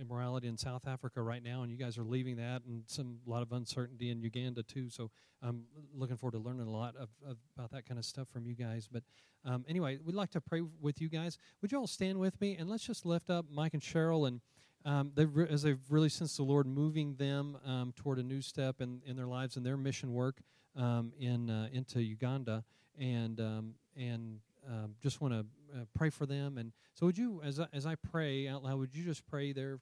immorality in South Africa right now, and you guys are leaving that, and some a lot of uncertainty in Uganda too. So I'm looking forward to learning a lot of, of about that kind of stuff from you guys. But um, anyway, we'd like to pray with you guys. Would you all stand with me and let's just lift up Mike and Cheryl and. Um, they've re- as they've really sensed the Lord moving them um, toward a new step in, in their lives and their mission work um, in uh, into Uganda, and um, and um, just want to uh, pray for them. And so, would you, as I, as I pray out loud, would you just pray there,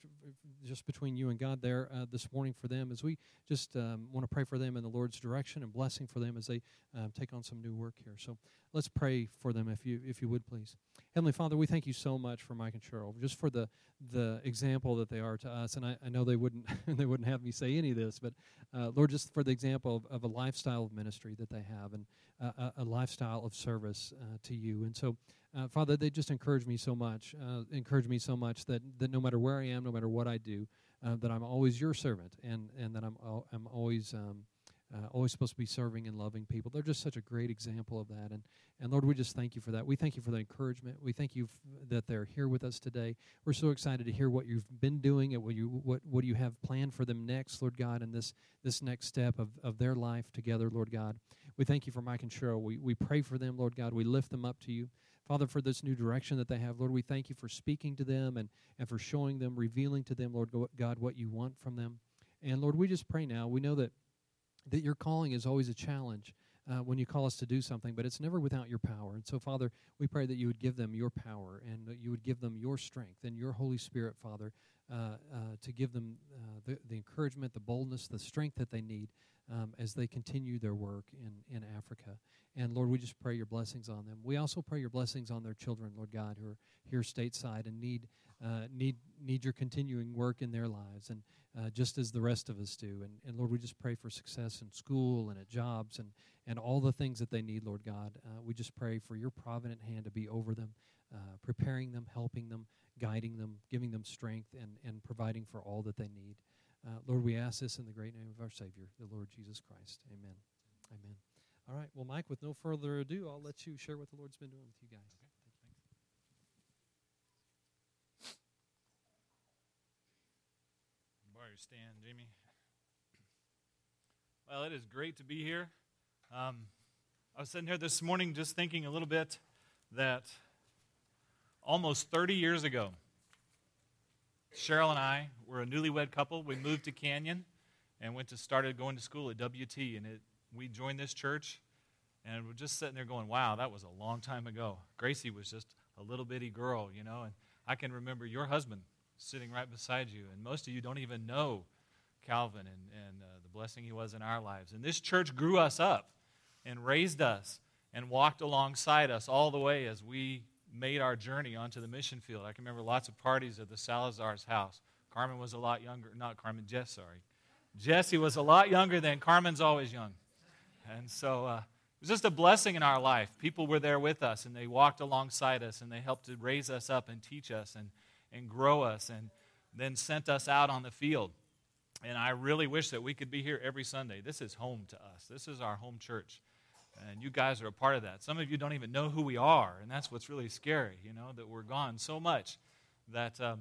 just between you and God there uh, this morning for them, as we just um, want to pray for them in the Lord's direction and blessing for them as they uh, take on some new work here. So, let's pray for them, if you if you would please. Heavenly Father, we thank you so much for Mike and Cheryl, just for the the example that they are to us. And I, I know they wouldn't they wouldn't have me say any of this, but uh, Lord, just for the example of, of, a lifestyle of ministry that they have and a, a, lifestyle of service uh, to you. And so, uh, Father, they just encourage me so much, uh, encourage me so much that, that no matter where I am, no matter what I do, uh, that I'm always your servant and, and that I'm, I'm always. Um, uh, always supposed to be serving and loving people. They're just such a great example of that. And, and Lord, we just thank you for that. We thank you for the encouragement. We thank you f- that they're here with us today. We're so excited to hear what you've been doing and what you, what, what you have planned for them next, Lord God, in this, this next step of, of their life together, Lord God. We thank you for Mike and Cheryl. We, we pray for them, Lord God. We lift them up to you. Father, for this new direction that they have, Lord, we thank you for speaking to them and, and for showing them, revealing to them, Lord God, what you want from them. And Lord, we just pray now. We know that that your calling is always a challenge uh, when you call us to do something, but it's never without your power. And so, Father, we pray that you would give them your power and that you would give them your strength and your Holy Spirit, Father, uh, uh, to give them uh, the, the encouragement, the boldness, the strength that they need um, as they continue their work in, in Africa. And Lord, we just pray your blessings on them. We also pray your blessings on their children, Lord God, who are here stateside and need uh, need need your continuing work in their lives, and uh, just as the rest of us do. And, and Lord, we just pray for success in school and at jobs and and all the things that they need, Lord God. Uh, we just pray for your provident hand to be over them, uh, preparing them, helping them, guiding them, giving them strength, and and providing for all that they need. Uh, Lord, we ask this in the great name of our Savior, the Lord Jesus Christ. Amen. Amen. All right. Well, Mike, with no further ado, I'll let you share what the Lord's been doing with you guys. Okay. stand, Jamie. Well, it is great to be here. Um, I was sitting here this morning just thinking a little bit that almost 30 years ago, Cheryl and I were a newlywed couple. We moved to Canyon and went to started going to school at WT, and it, we joined this church, and we're just sitting there going, "Wow, that was a long time ago." Gracie was just a little bitty girl, you know, and I can remember your husband sitting right beside you. And most of you don't even know Calvin and, and uh, the blessing he was in our lives. And this church grew us up and raised us and walked alongside us all the way as we made our journey onto the mission field. I can remember lots of parties at the Salazar's house. Carmen was a lot younger, not Carmen, Jess, sorry. Jesse was a lot younger than Carmen's always young. And so uh, it was just a blessing in our life. People were there with us and they walked alongside us and they helped to raise us up and teach us. And and grow us and then sent us out on the field. And I really wish that we could be here every Sunday. This is home to us, this is our home church. And you guys are a part of that. Some of you don't even know who we are, and that's what's really scary, you know, that we're gone so much that um,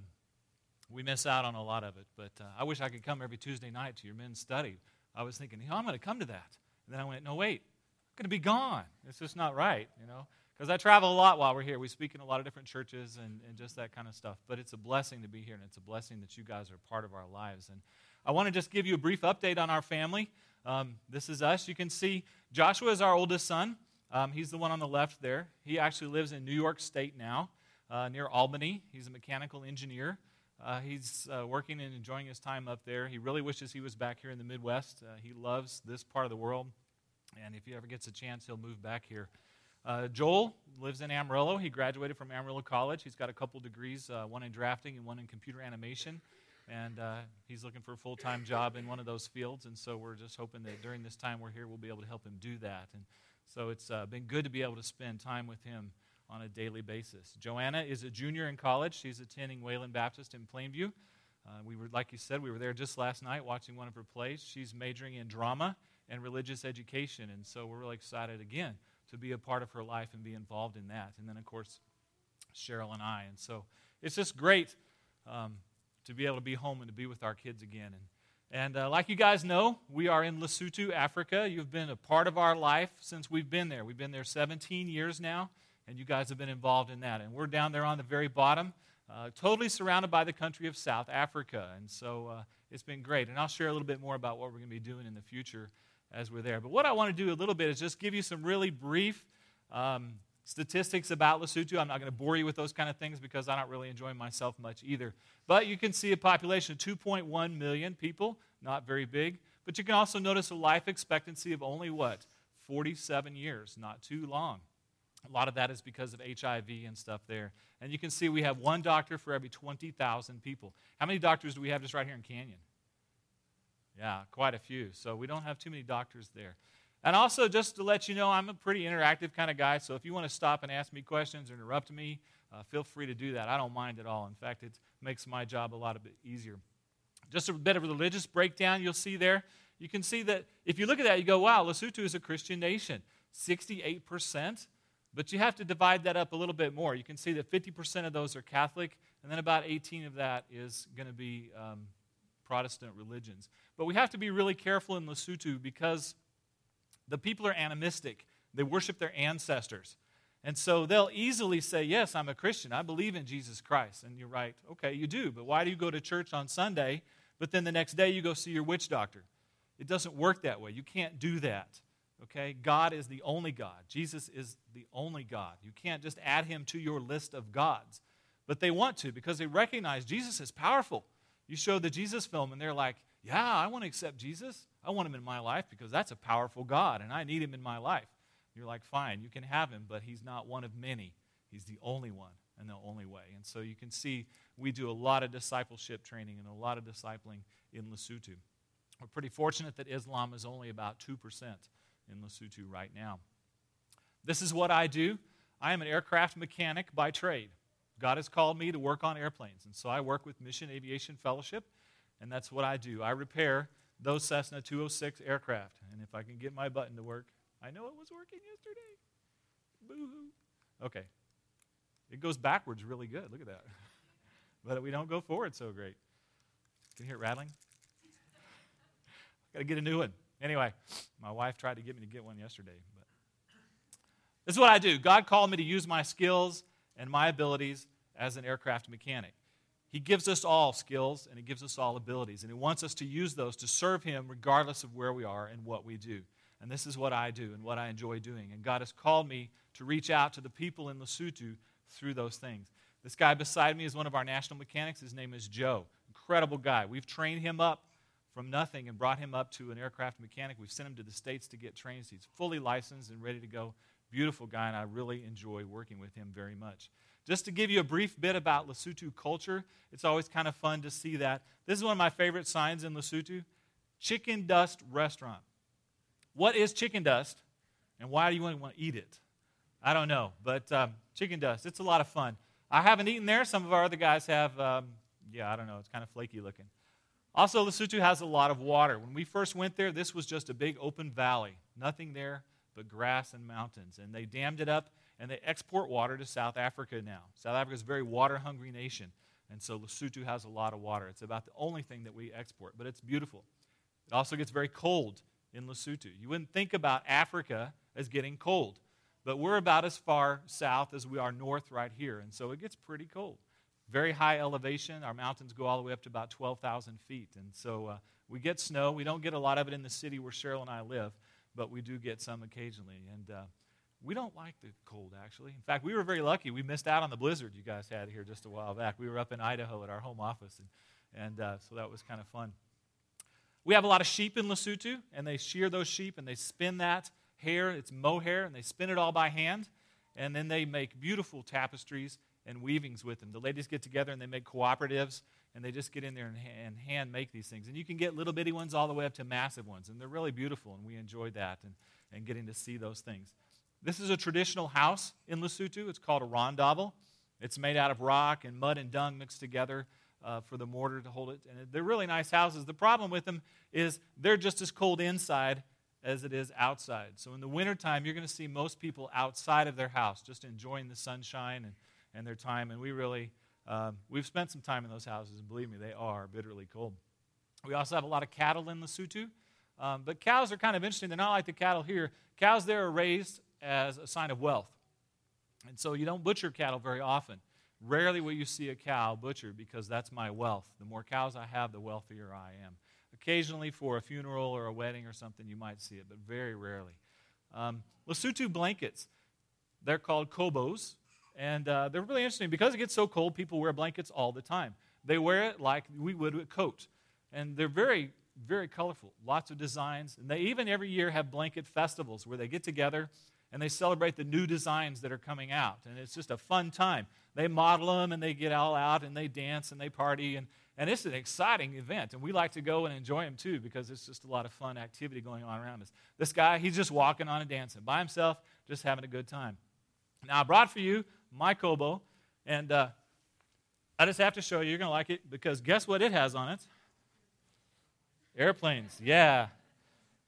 we miss out on a lot of it. But uh, I wish I could come every Tuesday night to your men's study. I was thinking, you know, I'm going to come to that. And then I went, no, wait, I'm going to be gone. It's just not right, you know. Because I travel a lot while we're here. We speak in a lot of different churches and, and just that kind of stuff. But it's a blessing to be here, and it's a blessing that you guys are part of our lives. And I want to just give you a brief update on our family. Um, this is us. You can see Joshua is our oldest son. Um, he's the one on the left there. He actually lives in New York State now, uh, near Albany. He's a mechanical engineer. Uh, he's uh, working and enjoying his time up there. He really wishes he was back here in the Midwest. Uh, he loves this part of the world. And if he ever gets a chance, he'll move back here. Uh, Joel lives in Amarillo. He graduated from Amarillo College. He's got a couple degrees, uh, one in drafting and one in computer animation. And uh, he's looking for a full time job in one of those fields. And so we're just hoping that during this time we're here, we'll be able to help him do that. And so it's been good to be able to spend time with him on a daily basis. Joanna is a junior in college. She's attending Wayland Baptist in Plainview. Uh, we were, like you said, we were there just last night watching one of her plays. She's majoring in drama and religious education. And so we're really excited again to be a part of her life and be involved in that. And then, of course, Cheryl and I. And so it's just great um, to be able to be home and to be with our kids again. And, and uh, like you guys know, we are in Lesotho, Africa. You've been a part of our life since we've been there. We've been there 17 years now, and you guys have been involved in that. And we're down there on the very bottom, uh, totally surrounded by the country of South Africa. And so uh, it's been great. And I'll share a little bit more about what we're going to be doing in the future as we're there. But what I want to do a little bit is just give you some really brief um, statistics about Lesotho. I'm not going to bore you with those kind of things because I don't really enjoy myself much either. But you can see a population of 2.1 million people, not very big. But you can also notice a life expectancy of only what? 47 years, not too long. A lot of that is because of HIV and stuff there. And you can see we have one doctor for every 20,000 people. How many doctors do we have just right here in Canyon? Yeah, quite a few. So we don't have too many doctors there. And also, just to let you know, I'm a pretty interactive kind of guy. So if you want to stop and ask me questions or interrupt me, uh, feel free to do that. I don't mind at all. In fact, it makes my job a lot of bit easier. Just a bit of a religious breakdown you'll see there. You can see that if you look at that, you go, wow, Lesotho is a Christian nation. 68%. But you have to divide that up a little bit more. You can see that 50% of those are Catholic, and then about 18 of that is going to be um, Protestant religions. But we have to be really careful in Lesotho because the people are animistic. They worship their ancestors. And so they'll easily say, Yes, I'm a Christian. I believe in Jesus Christ. And you're right, okay, you do. But why do you go to church on Sunday, but then the next day you go see your witch doctor? It doesn't work that way. You can't do that. Okay? God is the only God. Jesus is the only God. You can't just add him to your list of gods. But they want to because they recognize Jesus is powerful. You show the Jesus film and they're like, yeah, I want to accept Jesus. I want him in my life because that's a powerful God and I need him in my life. You're like, fine, you can have him, but he's not one of many. He's the only one and the only way. And so you can see we do a lot of discipleship training and a lot of discipling in Lesotho. We're pretty fortunate that Islam is only about 2% in Lesotho right now. This is what I do. I am an aircraft mechanic by trade. God has called me to work on airplanes, and so I work with Mission Aviation Fellowship, and that's what I do. I repair those Cessna 206 aircraft, and if I can get my button to work, I know it was working yesterday. Boo hoo. Okay. It goes backwards really good. Look at that. but we don't go forward so great. Can you hear it rattling? I Got to get a new one. Anyway, my wife tried to get me to get one yesterday. But this is what I do. God called me to use my skills and my abilities as an aircraft mechanic. He gives us all skills and He gives us all abilities, and He wants us to use those to serve Him regardless of where we are and what we do. And this is what I do and what I enjoy doing. And God has called me to reach out to the people in Lesotho through those things. This guy beside me is one of our national mechanics. His name is Joe. Incredible guy. We've trained him up from nothing and brought him up to an aircraft mechanic. We've sent him to the States to get trained. He's fully licensed and ready to go. Beautiful guy, and I really enjoy working with him very much. Just to give you a brief bit about Lesotho culture, it's always kind of fun to see that. This is one of my favorite signs in Lesotho Chicken Dust Restaurant. What is chicken dust, and why do you want to eat it? I don't know, but um, chicken dust, it's a lot of fun. I haven't eaten there. Some of our other guys have. Um, yeah, I don't know. It's kind of flaky looking. Also, Lesotho has a lot of water. When we first went there, this was just a big open valley. Nothing there but grass and mountains. And they dammed it up and they export water to South Africa now. South Africa is a very water hungry nation. And so Lesotho has a lot of water. It's about the only thing that we export, but it's beautiful. It also gets very cold in Lesotho. You wouldn't think about Africa as getting cold, but we're about as far south as we are north right here. And so it gets pretty cold very high elevation. Our mountains go all the way up to about 12,000 feet. And so uh, we get snow. We don't get a lot of it in the city where Cheryl and I live, but we do get some occasionally. And uh, we don't like the cold, actually. In fact, we were very lucky. We missed out on the blizzard you guys had here just a while back. We were up in Idaho at our home office, and, and uh, so that was kind of fun. We have a lot of sheep in Lesotho, and they shear those sheep and they spin that hair. It's mohair, and they spin it all by hand. And then they make beautiful tapestries and weavings with them. The ladies get together and they make cooperatives and they just get in there and, and hand make these things. And you can get little bitty ones all the way up to massive ones. And they're really beautiful, and we enjoy that and, and getting to see those things. This is a traditional house in Lesotho. It's called a rondavel. It's made out of rock and mud and dung mixed together uh, for the mortar to hold it. And they're really nice houses. The problem with them is they're just as cold inside as it is outside. So in the wintertime, you're going to see most people outside of their house just enjoying the sunshine and and their time. And we really Um, we've spent some time in those houses, and believe me, they are bitterly cold. We also have a lot of cattle in Lesotho. Um, but cows are kind of interesting. They're not like the cattle here. Cows there are raised as a sign of wealth. And so you don't butcher cattle very often. Rarely will you see a cow butchered because that's my wealth. The more cows I have, the wealthier I am. Occasionally, for a funeral or a wedding or something, you might see it, but very rarely. Um, Lesotho blankets, they're called kobos, and uh, they're really interesting because it gets so cold, people wear blankets all the time. They wear it like we would a coat, and they're very, very colorful, lots of designs. And they even every year have blanket festivals where they get together and they celebrate the new designs that are coming out. And it's just a fun time. They model them and they get all out and they dance and they party. And, and it's an exciting event. And we like to go and enjoy them too because it's just a lot of fun activity going on around us. This guy, he's just walking on and dancing by himself, just having a good time. Now, I brought for you my Kobo. And uh, I just have to show you, you're going to like it because guess what it has on it? Airplanes. Yeah.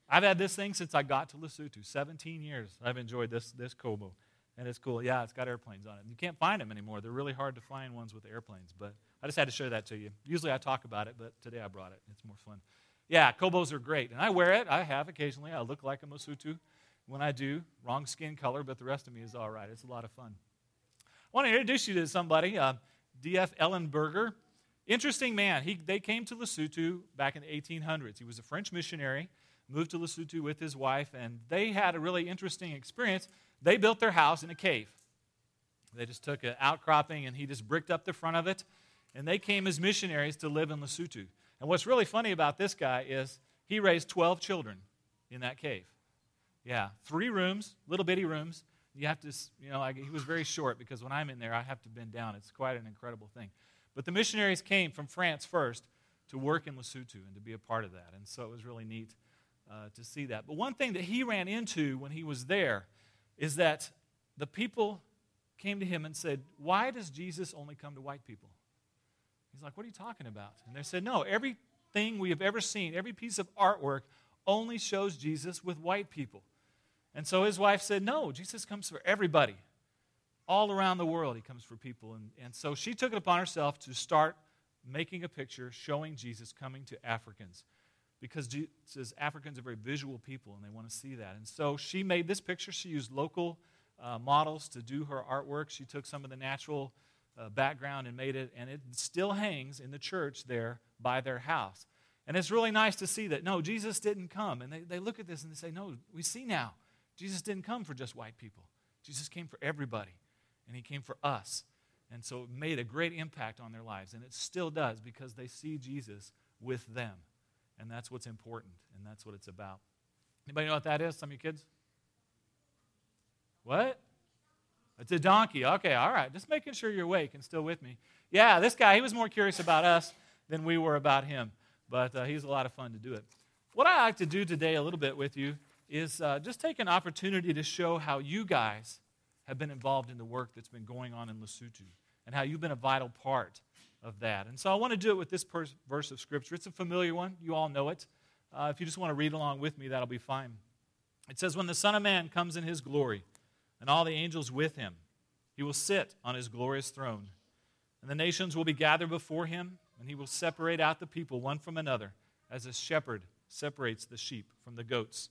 I've had this thing since I got to Lesotho. 17 years I've enjoyed this, this Kobo. And it's cool. Yeah, it's got airplanes on it. You can't find them anymore. They're really hard to find ones with airplanes. But I just had to show that to you. Usually I talk about it, but today I brought it. It's more fun. Yeah, Kobos are great. And I wear it. I have occasionally. I look like a Mosotho when I do. Wrong skin color, but the rest of me is all right. It's a lot of fun. I want to introduce you to somebody, uh, D.F. Ellenberger. Interesting man. He, they came to Lesotho back in the 1800s. He was a French missionary moved to Lesotho with his wife, and they had a really interesting experience. They built their house in a cave. They just took an outcropping and he just bricked up the front of it, and they came as missionaries to live in Lesotho. And what's really funny about this guy is he raised 12 children in that cave. Yeah, three rooms, little bitty rooms. You have to, you know, he was very short because when I'm in there, I have to bend down. It's quite an incredible thing. But the missionaries came from France first to work in Lesotho and to be a part of that. And so it was really neat uh, to see that. But one thing that he ran into when he was there is that the people came to him and said, Why does Jesus only come to white people? He's like, What are you talking about? And they said, No, everything we have ever seen, every piece of artwork only shows Jesus with white people. And so his wife said, No, Jesus comes for everybody. All around the world, he comes for people. And, and so she took it upon herself to start making a picture showing Jesus coming to Africans because says Africans are very visual people and they want to see that. And so she made this picture. She used local uh, models to do her artwork. She took some of the natural uh, background and made it, and it still hangs in the church there by their house. And it's really nice to see that, no, Jesus didn't come. And they, they look at this and they say, no, we see now. Jesus didn't come for just white people, Jesus came for everybody, and he came for us. And so it made a great impact on their lives, and it still does because they see Jesus with them. And that's what's important, and that's what it's about. Anybody know what that is? Some of you kids? What? It's a donkey. Okay, all right. Just making sure you're awake and still with me. Yeah, this guy, he was more curious about us than we were about him, but uh, he's a lot of fun to do it. What I like to do today a little bit with you is uh, just take an opportunity to show how you guys have been involved in the work that's been going on in Lesotho and how you've been a vital part of that. And so I want to do it with this verse of Scripture. It's a familiar one, you all know it. Uh, if you just want to read along with me, that'll be fine. It says, When the Son of Man comes in his glory, and all the angels with him, he will sit on his glorious throne. And the nations will be gathered before him, and he will separate out the people one from another, as a shepherd separates the sheep from the goats.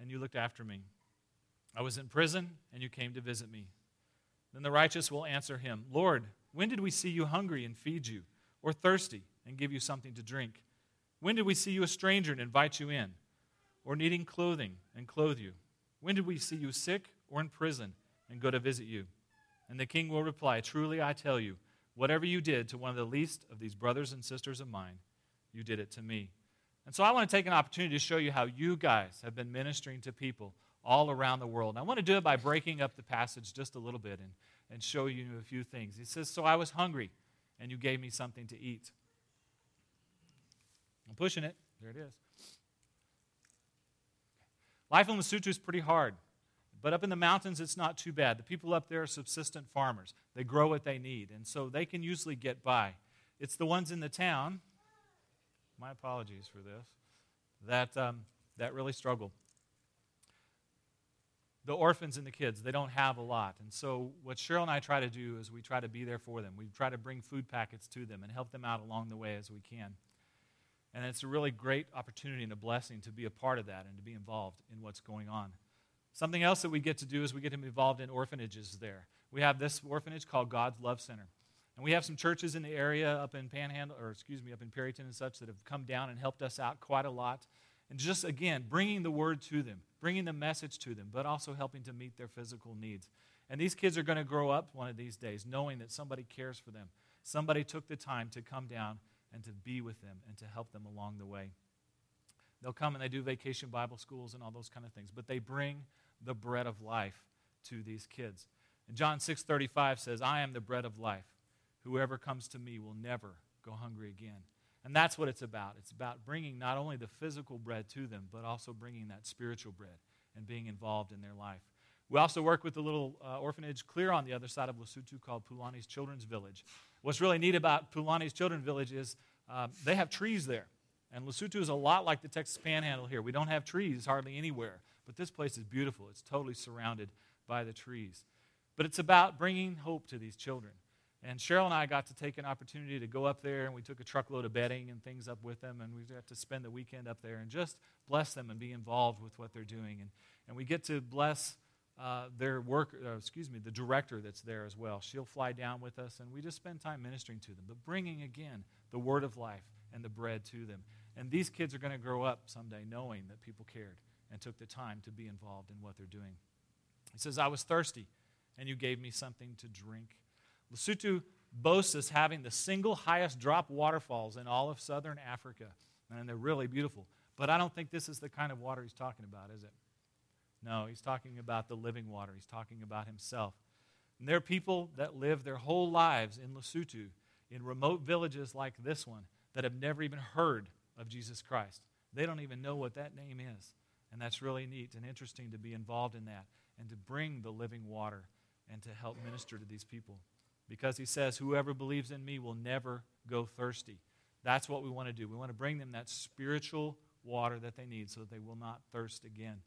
and you looked after me. I was in prison, and you came to visit me. Then the righteous will answer him Lord, when did we see you hungry and feed you, or thirsty and give you something to drink? When did we see you a stranger and invite you in, or needing clothing and clothe you? When did we see you sick or in prison and go to visit you? And the king will reply, Truly I tell you, whatever you did to one of the least of these brothers and sisters of mine, you did it to me. And so I want to take an opportunity to show you how you guys have been ministering to people all around the world. And I want to do it by breaking up the passage just a little bit and and show you a few things. He says, So I was hungry, and you gave me something to eat. I'm pushing it. There it is. Life in Lesotho is pretty hard, but up in the mountains, it's not too bad. The people up there are subsistent farmers, they grow what they need, and so they can usually get by. It's the ones in the town, my apologies for this, that, um, that really struggle the orphans and the kids, they don't have a lot. And so, what Cheryl and I try to do is we try to be there for them. We try to bring food packets to them and help them out along the way as we can. And it's a really great opportunity and a blessing to be a part of that and to be involved in what's going on. Something else that we get to do is we get be involved in orphanages there. We have this orphanage called God's Love Center. And we have some churches in the area up in Panhandle, or excuse me, up in Perryton and such that have come down and helped us out quite a lot. And just again, bringing the word to them, bringing the message to them, but also helping to meet their physical needs. And these kids are going to grow up one of these days knowing that somebody cares for them. Somebody took the time to come down and to be with them and to help them along the way. They'll come and they do vacation Bible schools and all those kind of things, but they bring the bread of life to these kids. And John 6:35 says, "I am the bread of life. Whoever comes to me will never go hungry again." And that's what it's about. It's about bringing not only the physical bread to them, but also bringing that spiritual bread and being involved in their life. We also work with a little uh, orphanage clear on the other side of Lesotho called Pulani's Children's Village. What's really neat about Pulani's Children's Village is um, they have trees there. And Lesotho is a lot like the Texas Panhandle here. We don't have trees hardly anywhere, but this place is beautiful. It's totally surrounded by the trees. But it's about bringing hope to these children. And Cheryl and I got to take an opportunity to go up there, and we took a truckload of bedding and things up with them, and we got to spend the weekend up there and just bless them and be involved with what they're doing. And, and we get to bless uh, their work, uh, excuse me, the director that's there as well. She'll fly down with us, and we just spend time ministering to them, but bringing again the word of life and the bread to them. And these kids are going to grow up someday knowing that people cared and took the time to be involved in what they're doing. He says, I was thirsty, and you gave me something to drink. Lesotho boasts as having the single highest drop waterfalls in all of southern Africa, and they're really beautiful. But I don't think this is the kind of water he's talking about, is it? No, he's talking about the living water. He's talking about himself. And there are people that live their whole lives in Lesotho, in remote villages like this one, that have never even heard of Jesus Christ. They don't even know what that name is. And that's really neat and interesting to be involved in that and to bring the living water and to help minister to these people because he says, Whoever believes in me will never go thirsty. That's what we want to do. We want to bring them that spiritual water that they need so that they will not thirst again.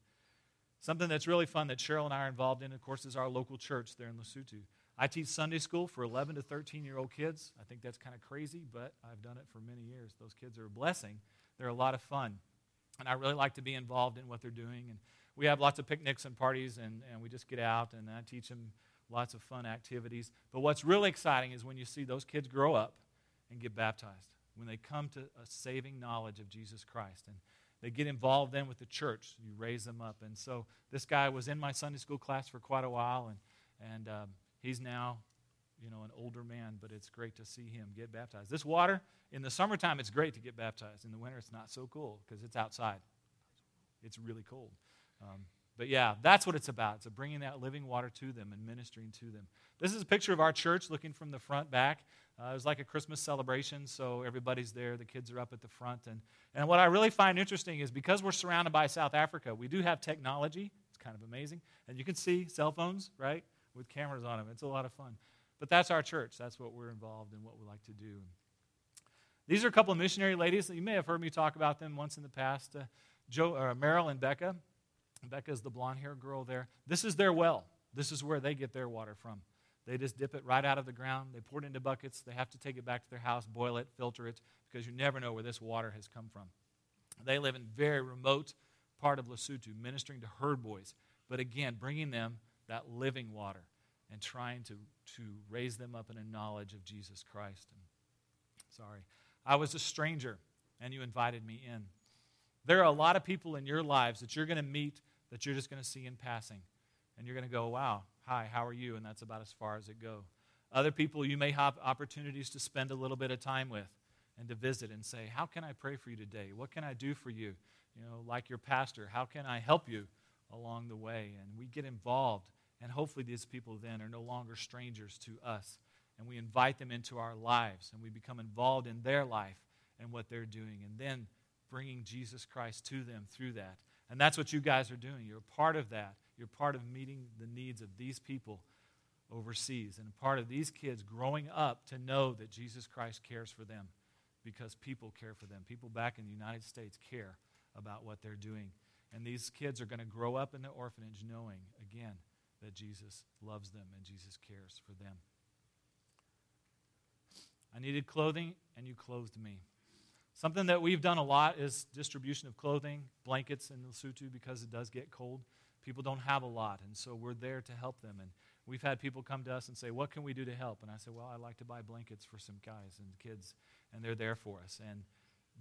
Something that's really fun that Cheryl and I are involved in, of course, is our local church there in Lesotho. I teach Sunday school for 11 to 13 year old kids. I think that's kind of crazy, but I've done it for many years. Those kids are a blessing. They're a lot of fun. And I really like to be involved in what they're doing. And we have lots of picnics and parties, and, and we just get out, and I teach them lots of fun activities. But what's really exciting is when you see those kids grow up and get baptized, when they come to a saving knowledge of Jesus Christ. And they get involved then with the church. You raise them up. And so this guy was in my Sunday school class for quite a while, and, and um, he's now, you know, an older man, but it's great to see him get baptized. This water, in the summertime, it's great to get baptized. In the winter, it's not so cool because it's outside. It's really cold. Um, but yeah, that's what it's about. It's bringing that living water to them and ministering to them. This is a picture of our church looking from the front back. Uh, it was like a Christmas celebration, so everybody's there. The kids are up at the front. And, and what I really find interesting is because we're surrounded by South Africa, we do have technology. It's kind of amazing. And you can see cell phones, right, with cameras on them. It's a lot of fun. But that's our church. That's what we're involved in, what we like to do. These are a couple of missionary ladies. that You may have heard me talk about them once in the past. Uh, Joe, uh, and Becca. Becca is the blonde haired girl there. This is their well. This is where they get their water from. They just dip it right out of the ground. They pour it into buckets. They have to take it back to their house, boil it, filter it, because you never know where this water has come from. They live in very remote part of Lesotho, ministering to herd boys, but again, bringing them that living water and trying to, to raise them up in a knowledge of Jesus Christ. And, sorry. I was a stranger, and you invited me in. There are a lot of people in your lives that you're going to meet that you're just going to see in passing. And you're going to go, wow, hi, how are you? And that's about as far as it goes. Other people you may have opportunities to spend a little bit of time with and to visit and say, how can I pray for you today? What can I do for you? You know, like your pastor, how can I help you along the way? And we get involved. And hopefully, these people then are no longer strangers to us. and we invite them into our lives and we become involved in their life and what they're doing and then bringing Jesus Christ to them through that. And that's what you guys are doing. You're a part of that. You're part of meeting the needs of these people overseas and part of these kids growing up to know that Jesus Christ cares for them because people care for them. People back in the United States care about what they're doing. And these kids are going to grow up in the orphanage knowing, again, that Jesus loves them and Jesus cares for them. I needed clothing, and you clothed me. Something that we've done a lot is distribution of clothing, blankets in Lesotho because it does get cold. People don't have a lot, and so we're there to help them. And we've had people come to us and say, What can we do to help? And I say, Well, I'd like to buy blankets for some guys and kids, and they're there for us. And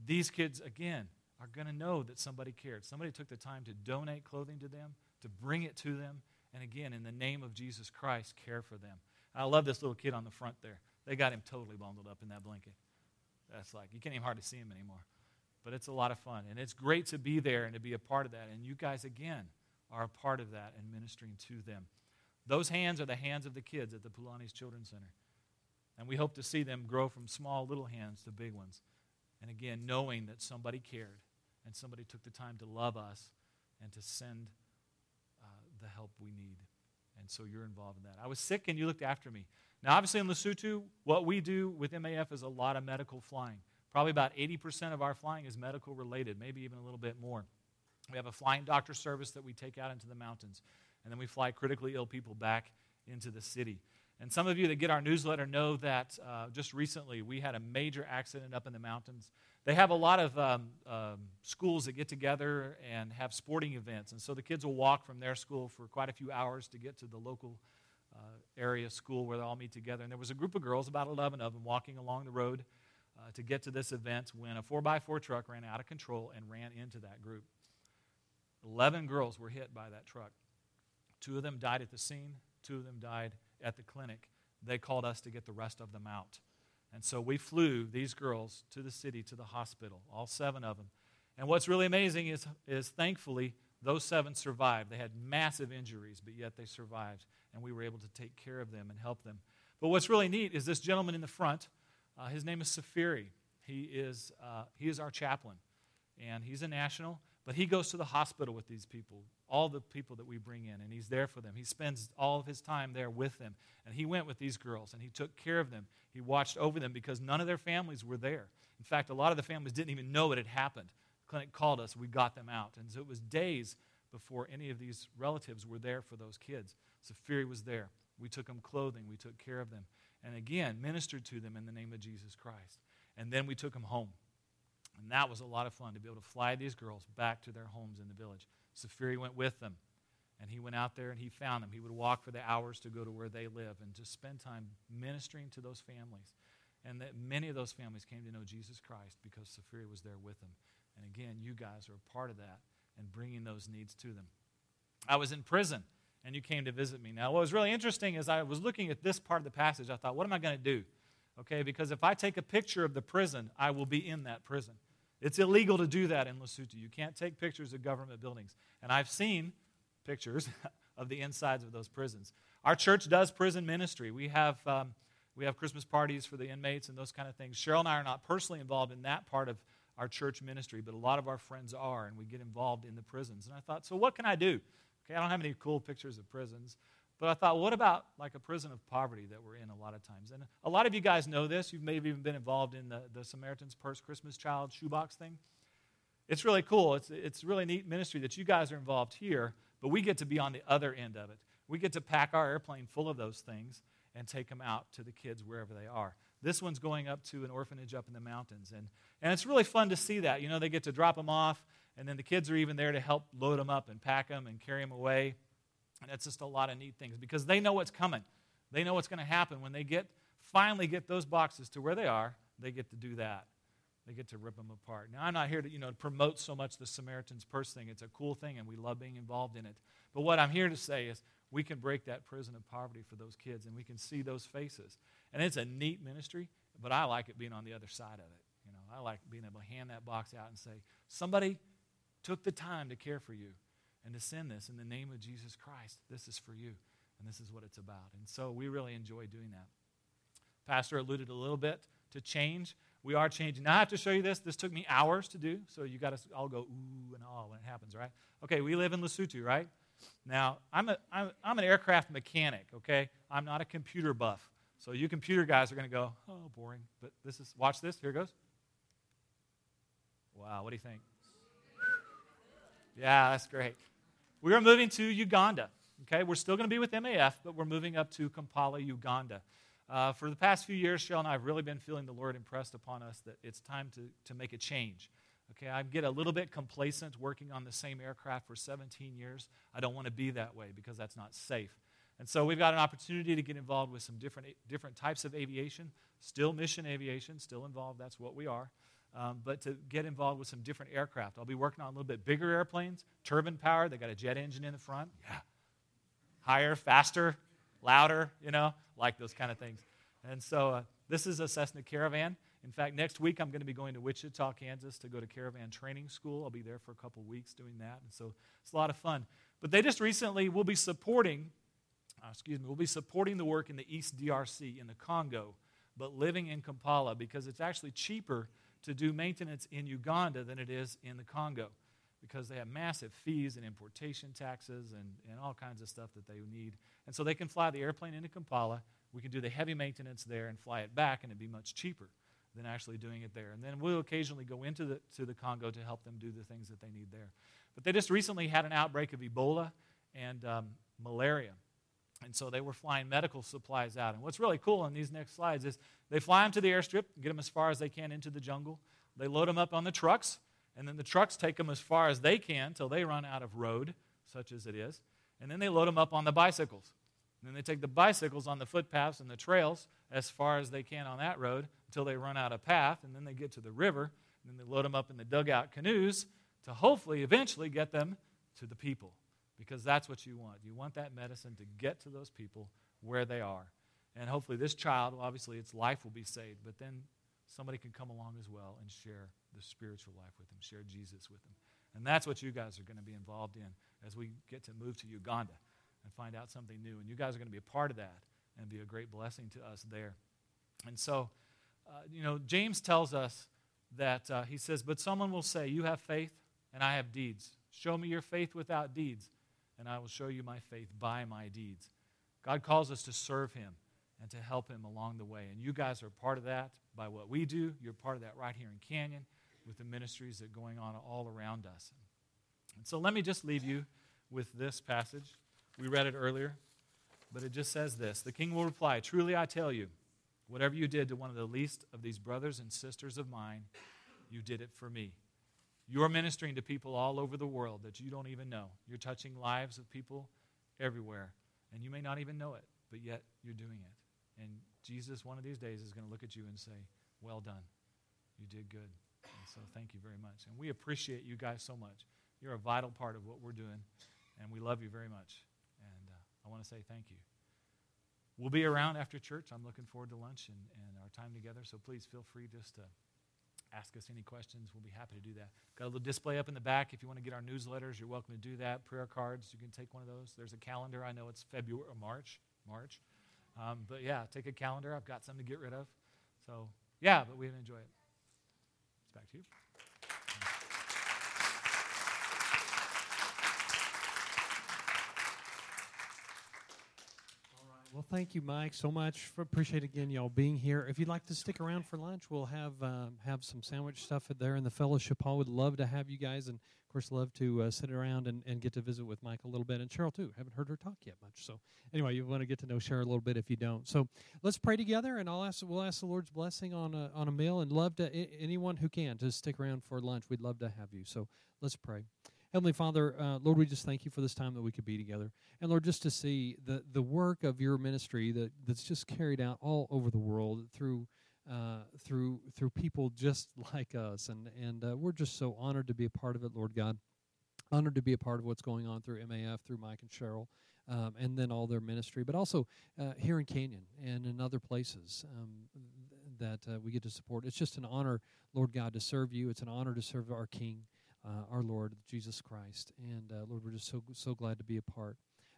these kids, again, are going to know that somebody cared. Somebody took the time to donate clothing to them, to bring it to them, and again, in the name of Jesus Christ, care for them. I love this little kid on the front there. They got him totally bundled up in that blanket. That's like, you can't even hardly see them anymore. But it's a lot of fun. And it's great to be there and to be a part of that. And you guys, again, are a part of that and ministering to them. Those hands are the hands of the kids at the Pulanis Children's Center. And we hope to see them grow from small little hands to big ones. And again, knowing that somebody cared and somebody took the time to love us and to send uh, the help we need. And so you're involved in that. I was sick and you looked after me. Now, obviously, in Lesotho, what we do with MAF is a lot of medical flying. Probably about 80% of our flying is medical related, maybe even a little bit more. We have a flying doctor service that we take out into the mountains, and then we fly critically ill people back into the city. And some of you that get our newsletter know that uh, just recently we had a major accident up in the mountains. They have a lot of um, um, schools that get together and have sporting events. And so the kids will walk from their school for quite a few hours to get to the local area school where they all meet together. And there was a group of girls, about 11 of them, walking along the road uh, to get to this event when a 4x4 truck ran out of control and ran into that group. 11 girls were hit by that truck. Two of them died at the scene, two of them died at the clinic. They called us to get the rest of them out. And so we flew these girls to the city, to the hospital, all seven of them. And what's really amazing is, is thankfully, those seven survived. They had massive injuries, but yet they survived. And we were able to take care of them and help them. But what's really neat is this gentleman in the front. Uh, his name is Safiri. He is, uh, he is our chaplain. And he's a national, but he goes to the hospital with these people, all the people that we bring in, and he's there for them. He spends all of his time there with them. And he went with these girls, and he took care of them. He watched over them because none of their families were there. In fact, a lot of the families didn't even know it had happened. Clinic called us, we got them out. And so it was days before any of these relatives were there for those kids. Safiri was there. We took them clothing, we took care of them. And again, ministered to them in the name of Jesus Christ. And then we took them home. And that was a lot of fun to be able to fly these girls back to their homes in the village. Safiri went with them. And he went out there and he found them. He would walk for the hours to go to where they live and just spend time ministering to those families. And that many of those families came to know Jesus Christ because Safiri was there with them. And again, you guys are a part of that and bringing those needs to them. I was in prison and you came to visit me. Now, what was really interesting is I was looking at this part of the passage. I thought, what am I going to do? Okay, because if I take a picture of the prison, I will be in that prison. It's illegal to do that in Lesotho. You can't take pictures of government buildings. And I've seen pictures of the insides of those prisons. Our church does prison ministry. We have, um, we have Christmas parties for the inmates and those kind of things. Cheryl and I are not personally involved in that part of our church ministry, but a lot of our friends are, and we get involved in the prisons. And I thought, so what can I do? Okay, I don't have any cool pictures of prisons, but I thought, what about like a prison of poverty that we're in a lot of times? And a lot of you guys know this. You may have even been involved in the, the Samaritan's Purse Christmas Child shoebox thing. It's really cool. It's, it's really neat ministry that you guys are involved here, but we get to be on the other end of it. We get to pack our airplane full of those things and take them out to the kids wherever they are. This one's going up to an orphanage up in the mountains. And, and it's really fun to see that. You know, they get to drop them off, and then the kids are even there to help load them up and pack them and carry them away. And it's just a lot of neat things because they know what's coming. They know what's going to happen when they get finally get those boxes to where they are. They get to do that. They get to rip them apart. Now, I'm not here to you know promote so much the Samaritan's Purse thing. It's a cool thing, and we love being involved in it. But what I'm here to say is we can break that prison of poverty for those kids, and we can see those faces. And it's a neat ministry, but I like it being on the other side of it. You know, I like being able to hand that box out and say, somebody took the time to care for you and to send this in the name of Jesus Christ. This is for you, and this is what it's about. And so we really enjoy doing that. Pastor alluded a little bit to change. We are changing. Now, I have to show you this. This took me hours to do, so you got to all go ooh and ah when it happens, right? Okay, we live in Lesotho, right? Now, I'm, a, I'm, I'm an aircraft mechanic, okay? I'm not a computer buff. So you computer guys are going to go, oh, boring. But this is, watch this. Here it goes. Wow, what do you think? Yeah, that's great. We are moving to Uganda. Okay, we're still going to be with MAF, but we're moving up to Kampala, Uganda. Uh, for the past few years, Cheryl and I have really been feeling the Lord impressed upon us that it's time to, to make a change. Okay, I get a little bit complacent working on the same aircraft for 17 years. I don't want to be that way because that's not safe. And so we've got an opportunity to get involved with some different, different types of aviation, still mission aviation, still involved, that's what we are. Um, but to get involved with some different aircraft. I'll be working on a little bit bigger airplanes, turbine powered. They got a jet engine in the front. Yeah. Higher, faster, louder, you know, like those kind of things. And so uh, this is a Cessna Caravan. In fact, next week I'm going to be going to Wichita, Kansas to go to Caravan Training School. I'll be there for a couple weeks doing that. And so it's a lot of fun. But they just recently will be supporting, uh, excuse me, we'll be supporting the work in the East DRC in the Congo, but living in Kampala because it's actually cheaper to do maintenance in Uganda than it is in the Congo because they have massive fees and importation taxes and, and all kinds of stuff that they need. And so they can fly the airplane into Kampala. We can do the heavy maintenance there and fly it back, and it'd be much cheaper than actually doing it there. And then we'll occasionally go into the, to the Congo to help them do the things that they need there. But they just recently had an outbreak of Ebola and um, malaria. And so they were flying medical supplies out. And what's really cool on these next slides is they fly them to the airstrip, get them as far as they can into the jungle. They load them up on the trucks, and then the trucks take them as far as they can until they run out of road, such as it is. And then they load them up on the bicycles. And then they take the bicycles on the footpaths and the trails as far as they can on that road until they run out of path. And then they get to the river. And then they load them up in the dugout canoes to hopefully eventually get them to the people. Because that's what you want. You want that medicine to get to those people where they are. And hopefully, this child, obviously, its life will be saved. But then somebody can come along as well and share the spiritual life with them, share Jesus with them. And that's what you guys are going to be involved in as we get to move to Uganda and find out something new. And you guys are going to be a part of that and be a great blessing to us there. And so, uh, you know, James tells us that uh, he says, But someone will say, You have faith, and I have deeds. Show me your faith without deeds, and I will show you my faith by my deeds. God calls us to serve him and to help him along the way. And you guys are part of that by what we do. You're part of that right here in Canyon with the ministries that are going on all around us. And so let me just leave you with this passage. We read it earlier, but it just says this The king will reply, Truly I tell you, whatever you did to one of the least of these brothers and sisters of mine, you did it for me. You're ministering to people all over the world that you don't even know. You're touching lives of people everywhere, and you may not even know it, but yet you're doing it. And Jesus, one of these days, is going to look at you and say, Well done. You did good. And so thank you very much. And we appreciate you guys so much. You're a vital part of what we're doing, and we love you very much. And uh, I want to say thank you. We'll be around after church. I'm looking forward to lunch and, and our time together. So please feel free just to ask us any questions. We'll be happy to do that. Got a little display up in the back. If you want to get our newsletters, you're welcome to do that. Prayer cards, you can take one of those. There's a calendar. I know it's February or March. March. Um, but yeah, take a calendar. I've got some to get rid of. So yeah, but we enjoy it. It's back to you. Well, thank you, Mike, so much. Appreciate again y'all being here. If you'd like to stick around for lunch, we'll have uh, have some sandwich stuff there in the fellowship hall. Would love to have you guys, and of course, love to uh, sit around and, and get to visit with Mike a little bit, and Cheryl too. Haven't heard her talk yet much. So anyway, you want to get to know Cheryl a little bit if you don't. So let's pray together, and I'll ask we'll ask the Lord's blessing on a, on a meal, and love to I- anyone who can to stick around for lunch. We'd love to have you. So let's pray. Heavenly Father, uh, Lord, we just thank you for this time that we could be together. And Lord, just to see the, the work of your ministry that, that's just carried out all over the world through uh, through through people just like us. And, and uh, we're just so honored to be a part of it, Lord God. Honored to be a part of what's going on through MAF, through Mike and Cheryl, um, and then all their ministry, but also uh, here in Canyon and in other places um, that uh, we get to support. It's just an honor, Lord God, to serve you. It's an honor to serve our King uh, our Lord Jesus Christ. And uh, Lord, we're just so so glad to be a part.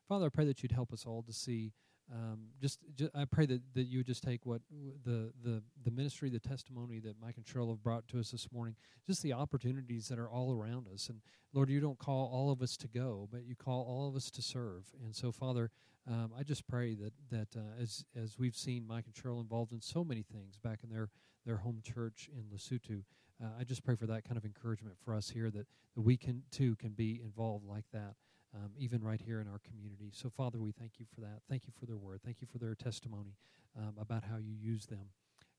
Father, I pray that you'd help us all to see um, just, just I pray that, that you would just take what the the the ministry, the testimony that Mike and Cheryl have brought to us this morning, just the opportunities that are all around us. And Lord, you don't call all of us to go, but you call all of us to serve. And so, Father, um, I just pray that that uh, as as we've seen Mike and Cheryl involved in so many things back in their their home church in Lesotho, uh, I just pray for that kind of encouragement for us here that, that we can too can be involved like that um, even right here in our community. So, Father, we thank you for that. Thank you for their word. Thank you for their testimony um, about how you use them.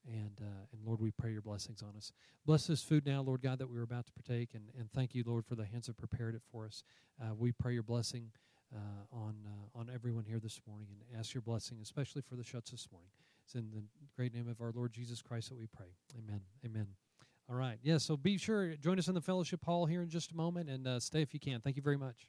And, uh, and Lord, we pray your blessings on us. Bless this food now, Lord God, that we are about to partake. And, and thank you, Lord, for the hands that prepared it for us. Uh, we pray your blessing uh, on, uh, on everyone here this morning and ask your blessing, especially for the shuts this morning. It's in the great name of our Lord Jesus Christ that we pray. Amen. Amen. All right. Yeah, so be sure, join us in the fellowship hall here in just a moment and uh, stay if you can. Thank you very much.